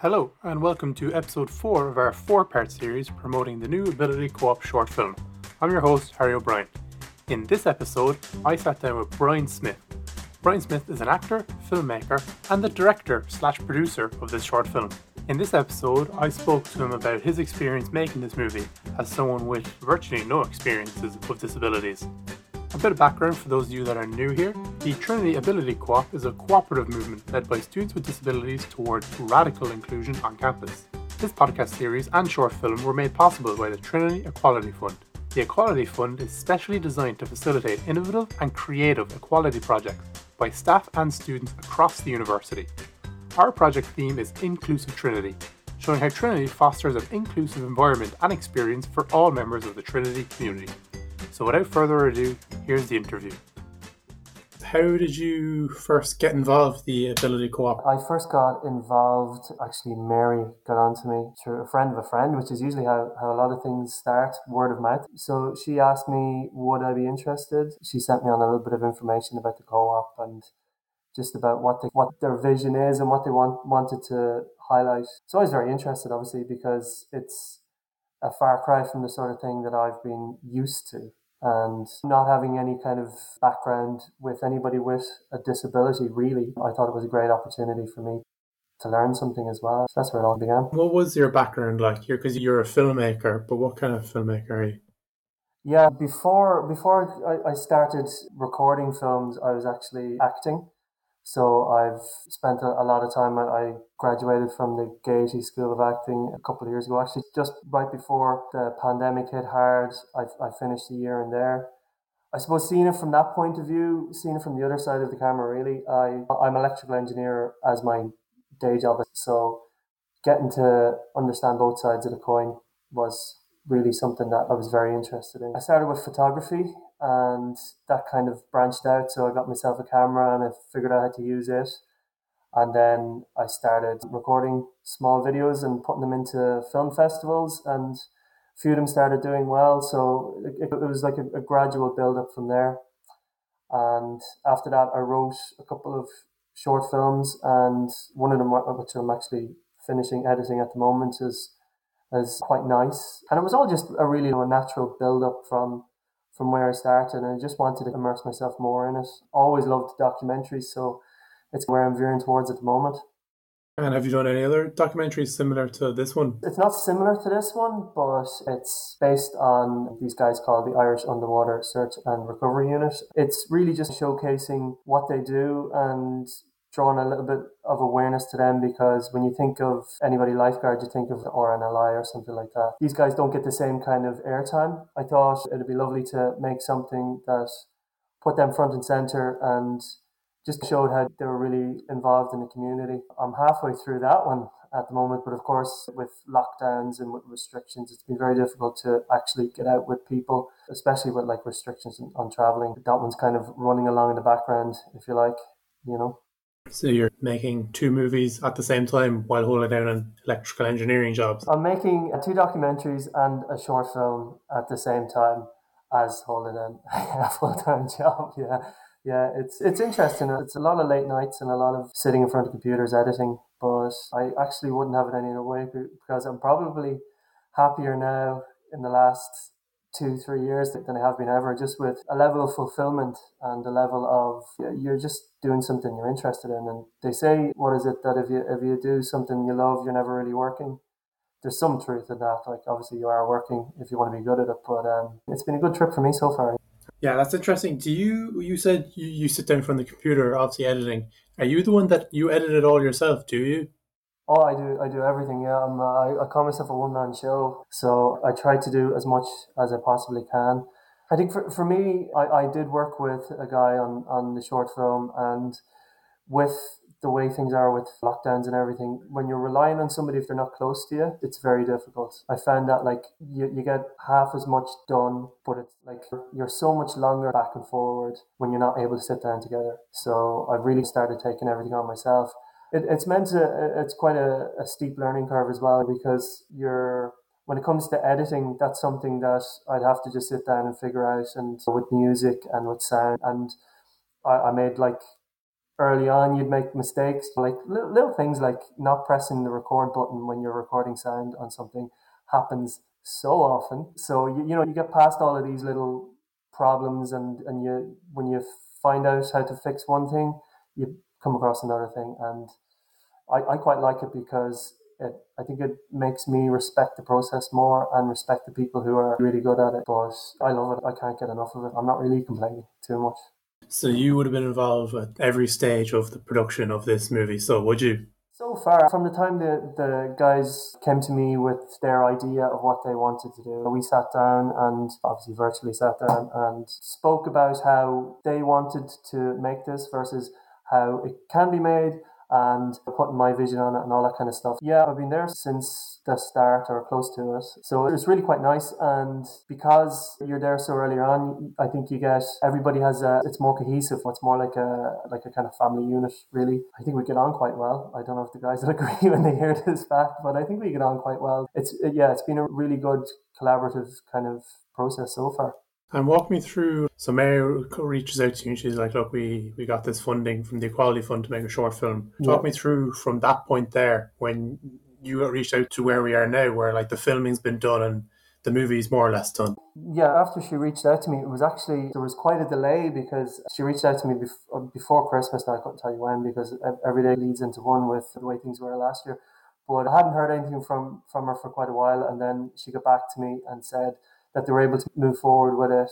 Hello, and welcome to episode 4 of our four part series promoting the new Ability Co op short film. I'm your host, Harry O'Brien. In this episode, I sat down with Brian Smith. Brian Smith is an actor, filmmaker, and the director slash producer of this short film. In this episode, I spoke to him about his experience making this movie as someone with virtually no experiences with disabilities. A bit of background for those of you that are new here. The Trinity Ability Co-op is a cooperative movement led by students with disabilities towards radical inclusion on campus. This podcast series and short film were made possible by the Trinity Equality Fund. The Equality Fund is specially designed to facilitate innovative and creative equality projects by staff and students across the university. Our project theme is Inclusive Trinity, showing how Trinity fosters an inclusive environment and experience for all members of the Trinity community. So, without further ado, here's the interview. How did you first get involved with the Ability Co-op? I first got involved, actually Mary got on to me through a friend of a friend, which is usually how, how a lot of things start, word of mouth. So she asked me, would I be interested? She sent me on a little bit of information about the co-op and just about what the, what their vision is and what they want wanted to highlight. So I was very interested, obviously, because it's a far cry from the sort of thing that I've been used to and not having any kind of background with anybody with a disability, really, I thought it was a great opportunity for me to learn something as well. So that's where it all began. What was your background like here? Because you're a filmmaker, but what kind of filmmaker are you? Yeah, before before I, I started recording films, I was actually acting. So I've spent a, lot of time. I graduated from the Gaiety School of Acting a couple of years ago. Actually, just right before the pandemic hit hard, I, I finished a year in there. I suppose seeing it from that point of view, seeing it from the other side of the camera, really, I I'm electrical engineer as my day job. So getting to understand both sides of the coin was really something that I was very interested in. I started with photography and that kind of branched out. So I got myself a camera and I figured out how to use it. And then I started recording small videos and putting them into film festivals, and a few of them started doing well. So it, it was like a, a gradual build up from there. And after that, I wrote a couple of short films, and one of them, which I'm actually finishing editing at the moment, is is quite nice. And it was all just a really you know, natural build up from from where I started, and I just wanted to immerse myself more in it. Always loved documentaries, so it's where I'm veering towards at the moment. And have you done any other documentaries similar to this one? It's not similar to this one, but it's based on these guys called the Irish Underwater Search and Recovery Unit. It's really just showcasing what they do and drawn a little bit of awareness to them because when you think of anybody lifeguard, you think of the RNLI or something like that. These guys don't get the same kind of airtime. I thought it'd be lovely to make something that put them front and center and just showed how they were really involved in the community. I'm halfway through that one at the moment, but of course, with lockdowns and with restrictions, it's been very difficult to actually get out with people, especially with like restrictions on traveling. That one's kind of running along in the background, if you like, you know. So you're making two movies at the same time while holding down an electrical engineering job. I'm making two documentaries and a short film at the same time as holding a full time job. Yeah, yeah, it's it's interesting. It's a lot of late nights and a lot of sitting in front of computers editing. But I actually wouldn't have it any other way because I'm probably happier now in the last two, three years than I have been ever, just with a level of fulfillment and a level of you're just doing something you're interested in. And they say, what is it that if you if you do something you love, you're never really working. There's some truth in that. Like obviously you are working if you want to be good at it, but um, it's been a good trip for me so far. Yeah, that's interesting. Do you you said you, you sit down from the computer, obviously editing. Are you the one that you edit it all yourself? Do you? Oh, I do. I do everything. Yeah, I'm. Uh, call myself a one man show, so I try to do as much as I possibly can. I think for, for me, I, I did work with a guy on on the short film, and with the way things are with lockdowns and everything, when you're relying on somebody if they're not close to you, it's very difficult. I found that like you, you get half as much done, but it's like you're so much longer back and forward when you're not able to sit down together. So I've really started taking everything on myself it, it's meant to it's quite a, a steep learning curve as well because you're when it comes to editing that's something that i'd have to just sit down and figure out and with music and with sound. And i, I made like early on you'd make mistakes like little, little things like not pressing the record button when you're recording sound on something happens so often. So you, you know you get past all of these little problems and and you when you find out how to fix one thing you come across another thing and I, I quite like it because it, I think it makes me respect the process more and respect the people who are really good at it. But I love it. I can't get enough of it. I'm not really complaining too much. So you would have been involved at every stage of the production of this movie. So would you? So far, from the time the, the guys came to me with their idea of what they wanted to do, we sat down and obviously virtually sat down and spoke about how they wanted to make this versus how it can be made and putting my vision on it and all that kind of stuff. Yeah, I've been there since the start or close to it. So it's really quite nice. And because you're there so early on, I think you get everybody has a it's more cohesive. It's more like a like a kind of family unit, really. I think we get on quite well. I don't know if the guys agree when they hear this back, but I think we get on quite well. It's yeah, it's been a really good collaborative kind of process so far. And walk me through. So Mary reaches out to you and she's like, "Look, we we got this funding from the Equality Fund to make a short film." Talk me through from that point there when you reached out to where we are now, where like the filming's been done and the movie's more or less done. Yeah, after she reached out to me, it was actually there was quite a delay because she reached out to me before, uh, before Christmas. Now I couldn't tell you when because every day leads into one with the way things were last year. But I hadn't heard anything from from her for quite a while, and then she got back to me and said that they were able to move forward with it.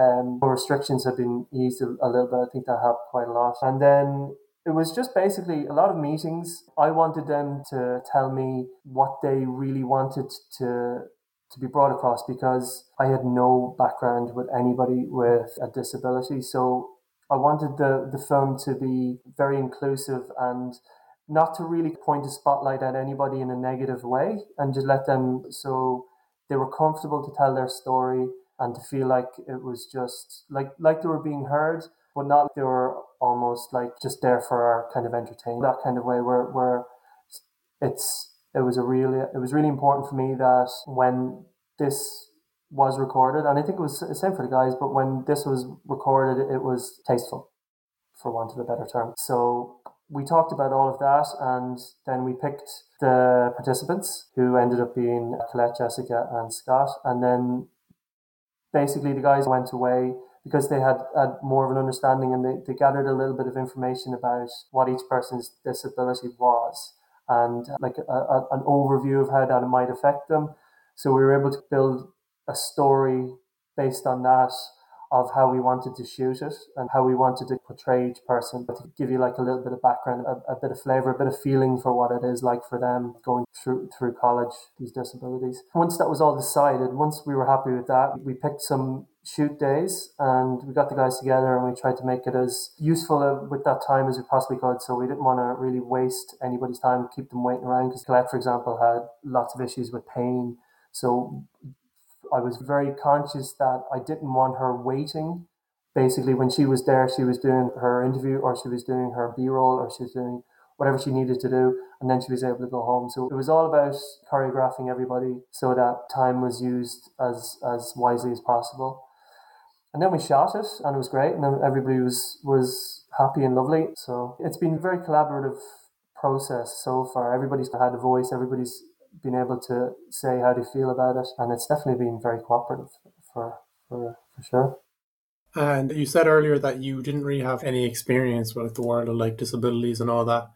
Um, restrictions have been eased a, a little bit. I think that helped quite a lot. And then it was just basically a lot of meetings. I wanted them to tell me what they really wanted to to be brought across because I had no background with anybody with a disability. So I wanted the, the film to be very inclusive and not to really point a spotlight at anybody in a negative way and just let them so they were comfortable to tell their story and to feel like it was just like like they were being heard, but not they were almost like just there for our kind of entertainment. That kind of way where where it's it was a really it was really important for me that when this was recorded, and I think it was the same for the guys, but when this was recorded, it was tasteful, for want of a better term. So we talked about all of that and then we picked the participants who ended up being Colette, Jessica, and Scott. And then basically the guys went away because they had, had more of an understanding and they, they gathered a little bit of information about what each person's disability was and like a, a, an overview of how that might affect them. So we were able to build a story based on that of how we wanted to shoot it and how we wanted to portray each person, but to give you like a little bit of background, a, a, bit of flavor, a bit of feeling for what it is like for them going through through college, these disabilities. Once that was all decided, once we were happy with that, we picked some shoot days and we got the guys together and we tried to make it as useful uh, with that time as we possibly could. So we didn't want to really waste anybody's time, keep them waiting around because Colette, for example, had lots of issues with pain. So I was very conscious that I didn't want her waiting. Basically, when she was there, she was doing her interview or she was doing her B roll or she was doing whatever she needed to do, and then she was able to go home. So it was all about choreographing everybody so that time was used as, as wisely as possible. And then we shot it, and it was great, and everybody was was happy and lovely. So it's been a very collaborative process so far. Everybody's had a voice, everybody's been able to say how they feel about it, and it's definitely been very cooperative for for for sure. And you said earlier that you didn't really have any experience with the world of like disabilities and all that.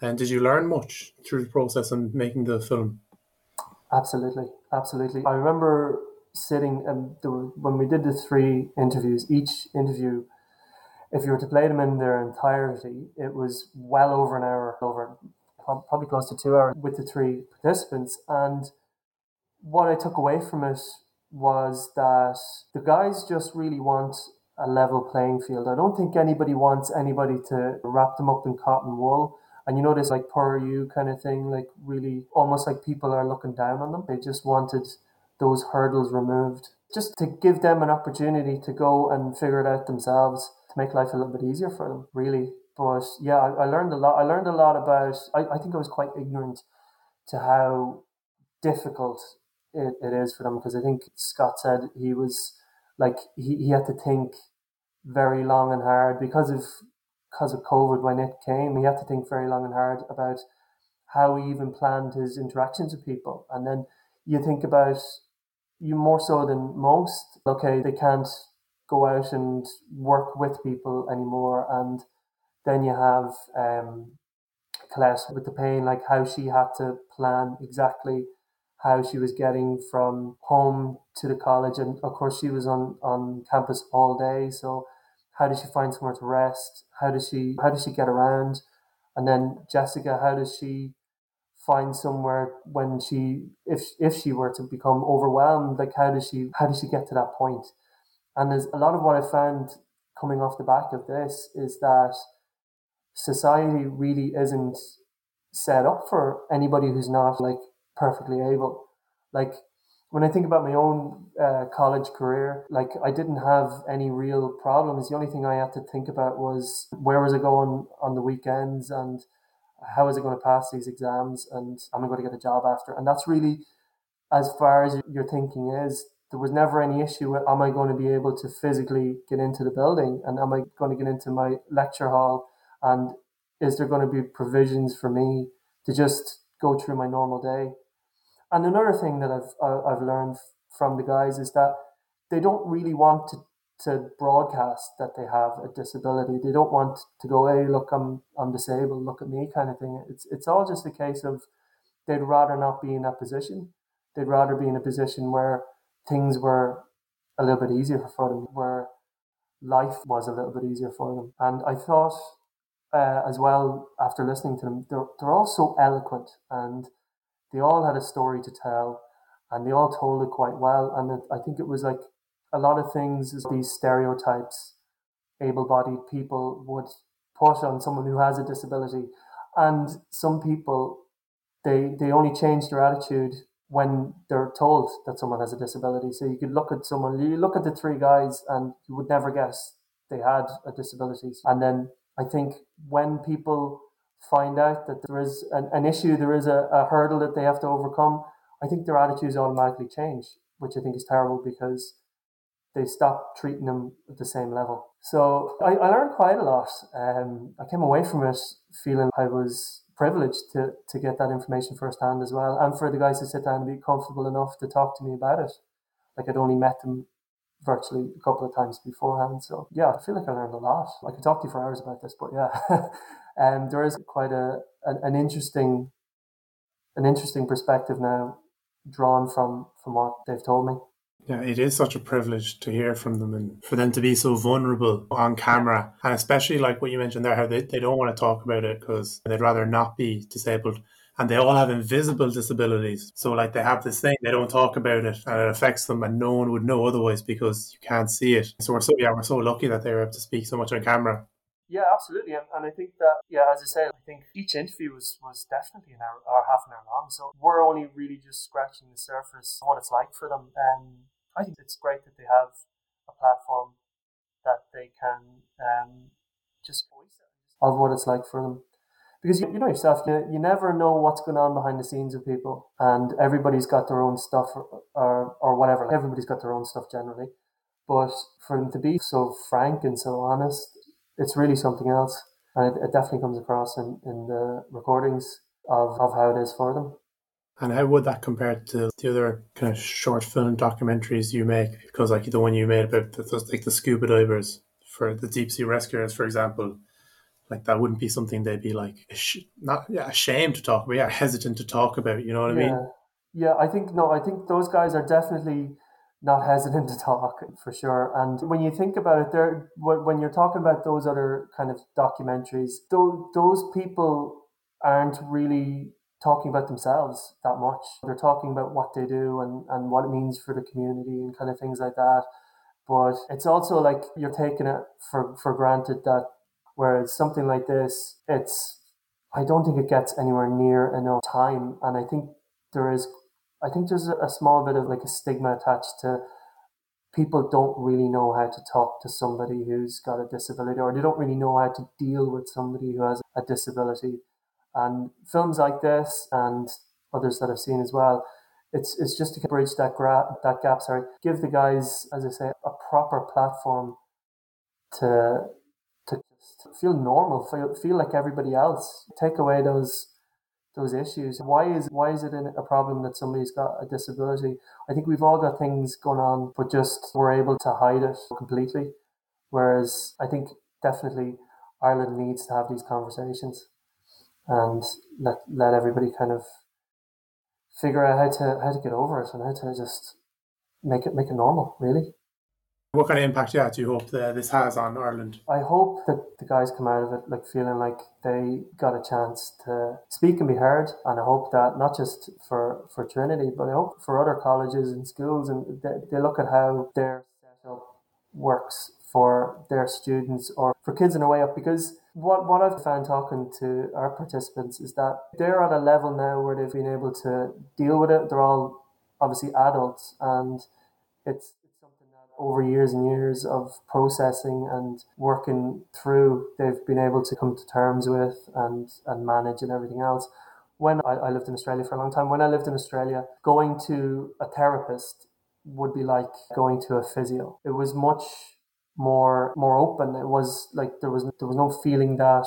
And did you learn much through the process of making the film? Absolutely, absolutely. I remember sitting and um, when we did the three interviews, each interview, if you were to play them in their entirety, it was well over an hour, over probably close to two hours with the three participants. And what I took away from it was that the guys just really want a level playing field. I don't think anybody wants anybody to wrap them up in cotton wool. And you know this like poor you kind of thing, like really almost like people are looking down on them. They just wanted those hurdles removed. Just to give them an opportunity to go and figure it out themselves to make life a little bit easier for them, really. But yeah, I, I learned a lot. I learned a lot about. I, I think I was quite ignorant to how difficult it, it is for them because I think Scott said he was like he, he had to think very long and hard because of because of COVID when it came, he had to think very long and hard about how he even planned his interactions with people. And then you think about you more so than most. Okay, they can't go out and work with people anymore, and then you have um, Colette with the pain, like how she had to plan exactly how she was getting from home to the college, and of course she was on on campus all day. So how does she find somewhere to rest? How does she how does she get around? And then Jessica, how does she find somewhere when she if if she were to become overwhelmed like how does she how does she get to that point? point and there's a lot of what i found coming off the back of this is that society really isn't set up for anybody who's not like perfectly able like when i think about my own uh, college career like i didn't have any real problems the only thing i had to think about was where was i going on the weekends and how is it going to pass these exams and am I going to get a job after? And that's really as far as your thinking is. There was never any issue with am I going to be able to physically get into the building and am I going to get into my lecture hall and is there going to be provisions for me to just go through my normal day? And another thing that I've I've learned from the guys is that they don't really want to to broadcast that they have a disability. They don't want to go, hey, look, I'm I'm disabled, look at me kind of thing. It's it's all just a case of they'd rather not be in that position. They'd rather be in a position where things were a little bit easier for them, where life was a little bit easier for them. And I thought uh, as well, after listening to them, they're, they're all so eloquent and they all had a story to tell and they all told it quite well. And it, I think it was like a lot of things, these stereotypes, able bodied people would put on someone who has a disability. And some people, they, they only change their attitude when they're told that someone has a disability. So you could look at someone, you look at the three guys, and you would never guess they had a disability. And then I think when people find out that there is an, an issue, there is a, a hurdle that they have to overcome, I think their attitudes automatically change, which I think is terrible because they stop treating them at the same level. So I, I learned quite a lot. Um, I came away from it feeling I was privileged to, to get that information firsthand as well, and for the guys to sit down and be comfortable enough to talk to me about it. Like I'd only met them virtually a couple of times beforehand. So yeah, I feel like I learned a lot. I could talk to you for hours about this, but yeah, um, there is quite a an, an interesting an interesting perspective now drawn from from what they've told me. Yeah, it is such a privilege to hear from them and for them to be so vulnerable on camera. And especially like what you mentioned there, how they, they don't want to talk about it because they'd rather not be disabled. And they all have invisible disabilities. So, like, they have this thing, they don't talk about it and it affects them, and no one would know otherwise because you can't see it. So, we're so, yeah, we're so lucky that they're able to speak so much on camera. Yeah, absolutely, and, and I think that yeah, as I said, I think each interview was was definitely an hour or half an hour long. So we're only really just scratching the surface of what it's like for them. And I think it's great that they have a platform that they can um, just voice of what it's like for them. Because you, know yourself, you, you never know what's going on behind the scenes of people, and everybody's got their own stuff or, or, or whatever. Everybody's got their own stuff generally. But for them to be so frank and so honest, it's really something else. And it, it definitely comes across in, in the recordings of, of how it is for them. And how would that compare to the other kind of short film documentaries you make? Because like the one you made about the, like the scuba divers for the deep sea rescuers, for example, like that wouldn't be something they'd be like not yeah, ashamed to talk about, yeah, hesitant to talk about. You know what yeah. I mean? Yeah, I think no, I think those guys are definitely not hesitant to talk for sure. And when you think about it, there when you're talking about those other kind of documentaries, those those people aren't really talking about themselves that much. They're talking about what they do and, and what it means for the community and kind of things like that. But it's also like you're taking it for, for granted that whereas something like this, it's I don't think it gets anywhere near enough time. And I think there is I think there's a, small bit of like a stigma attached to people don't really know how to talk to somebody who's got a disability or they don't really know how to deal with somebody who has a disability and films like this and others that I've seen as well, it's it's just to bridge that gra- that gap. Sorry, give the guys, as I say, a proper platform to feel normal, feel, feel like everybody else. Take away those those issues. Why is why is it a problem that somebody's got a disability? I think we've all got things going on, but just we're able to hide it completely. Whereas I think definitely Ireland needs to have these conversations and let let everybody kind of figure out how to how to get over it and how to just make it make it normal, really. What kind of impact, yeah, do you hope that this has on Ireland? I hope that the guys come out of it like feeling like they got a chance to speak and be heard, and I hope that not just for for Trinity, but I hope for other colleges and schools, and they, they look at how their setup works for their students or for kids in a way up because what, what I've found talking to our participants is that they're at a level now where they've been able to deal with it. They're all obviously adults and it's over years and years of processing and working through, they've been able to come to terms with and, and manage and everything else. When I, I lived in Australia for a long time, when I lived in Australia, going to a therapist would be like going to a physio. It was much more more open. It was like there was there was no feeling that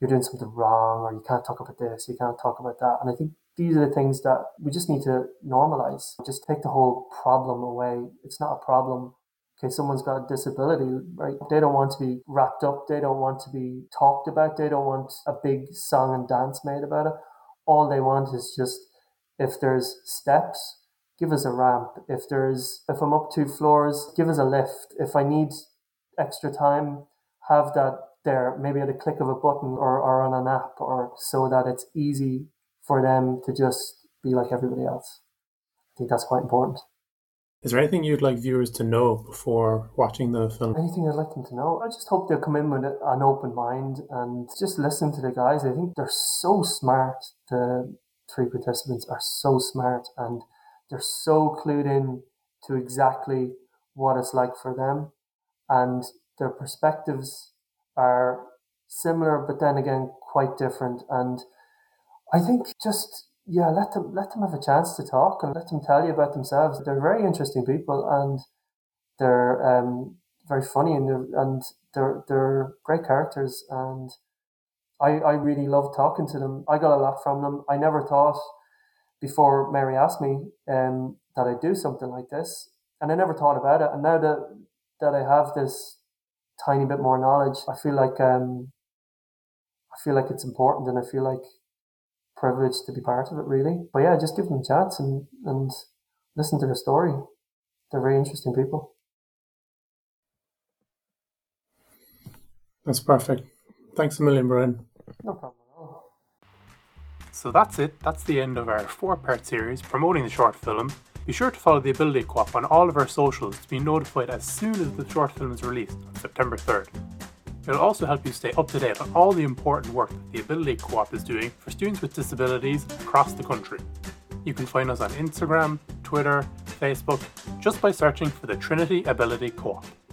you're doing something wrong or you can't talk about this, you can't talk about that. And I think these are the things that we just need to normalize. Just take the whole problem away. It's not a problem. Okay, someone's got a disability, right? They don't want to be wrapped up. They don't want to be talked about. They don't want a big song and dance made about it. All they want is just if there's steps, give us a ramp. If there's if I'm up two floors, give us a lift. If I need extra time, have that there, maybe at a click of a button or, or on an app or so that it's easy for them to just be like everybody else. I think that's quite important. Is there anything you'd like viewers to know before watching the film? Anything I'd like them to know? I just hope they'll come in with an open mind and just listen to the guys. I think they're so smart. The three participants are so smart and they're so clued in to exactly what it's like for them. And their perspectives are similar, but then again, quite different. And I think just yeah, let them let them have a chance to talk and let them tell you about themselves. They're very interesting people and they're um, very funny and they're, and they're they're great characters and I I really love talking to them. I got a lot from them. I never thought before Mary asked me um, that I'd do something like this, and I never thought about it. And now that that I have this tiny bit more knowledge, I feel like um, I feel like it's important, and I feel like privileged to be part of it, really. But yeah, just give them a chance and, and listen to their story. They're very interesting people. That's perfect. Thanks a million, Brian. No problem at all. So that's it. That's the end of our four part series promoting the short film. Be sure to follow the Ability Co op on all of our socials to be notified as soon as the short film is released on September 3rd. It'll also help you stay up to date on all the important work that the Ability Co op is doing for students with disabilities across the country. You can find us on Instagram, Twitter, Facebook, just by searching for the Trinity Ability Co op.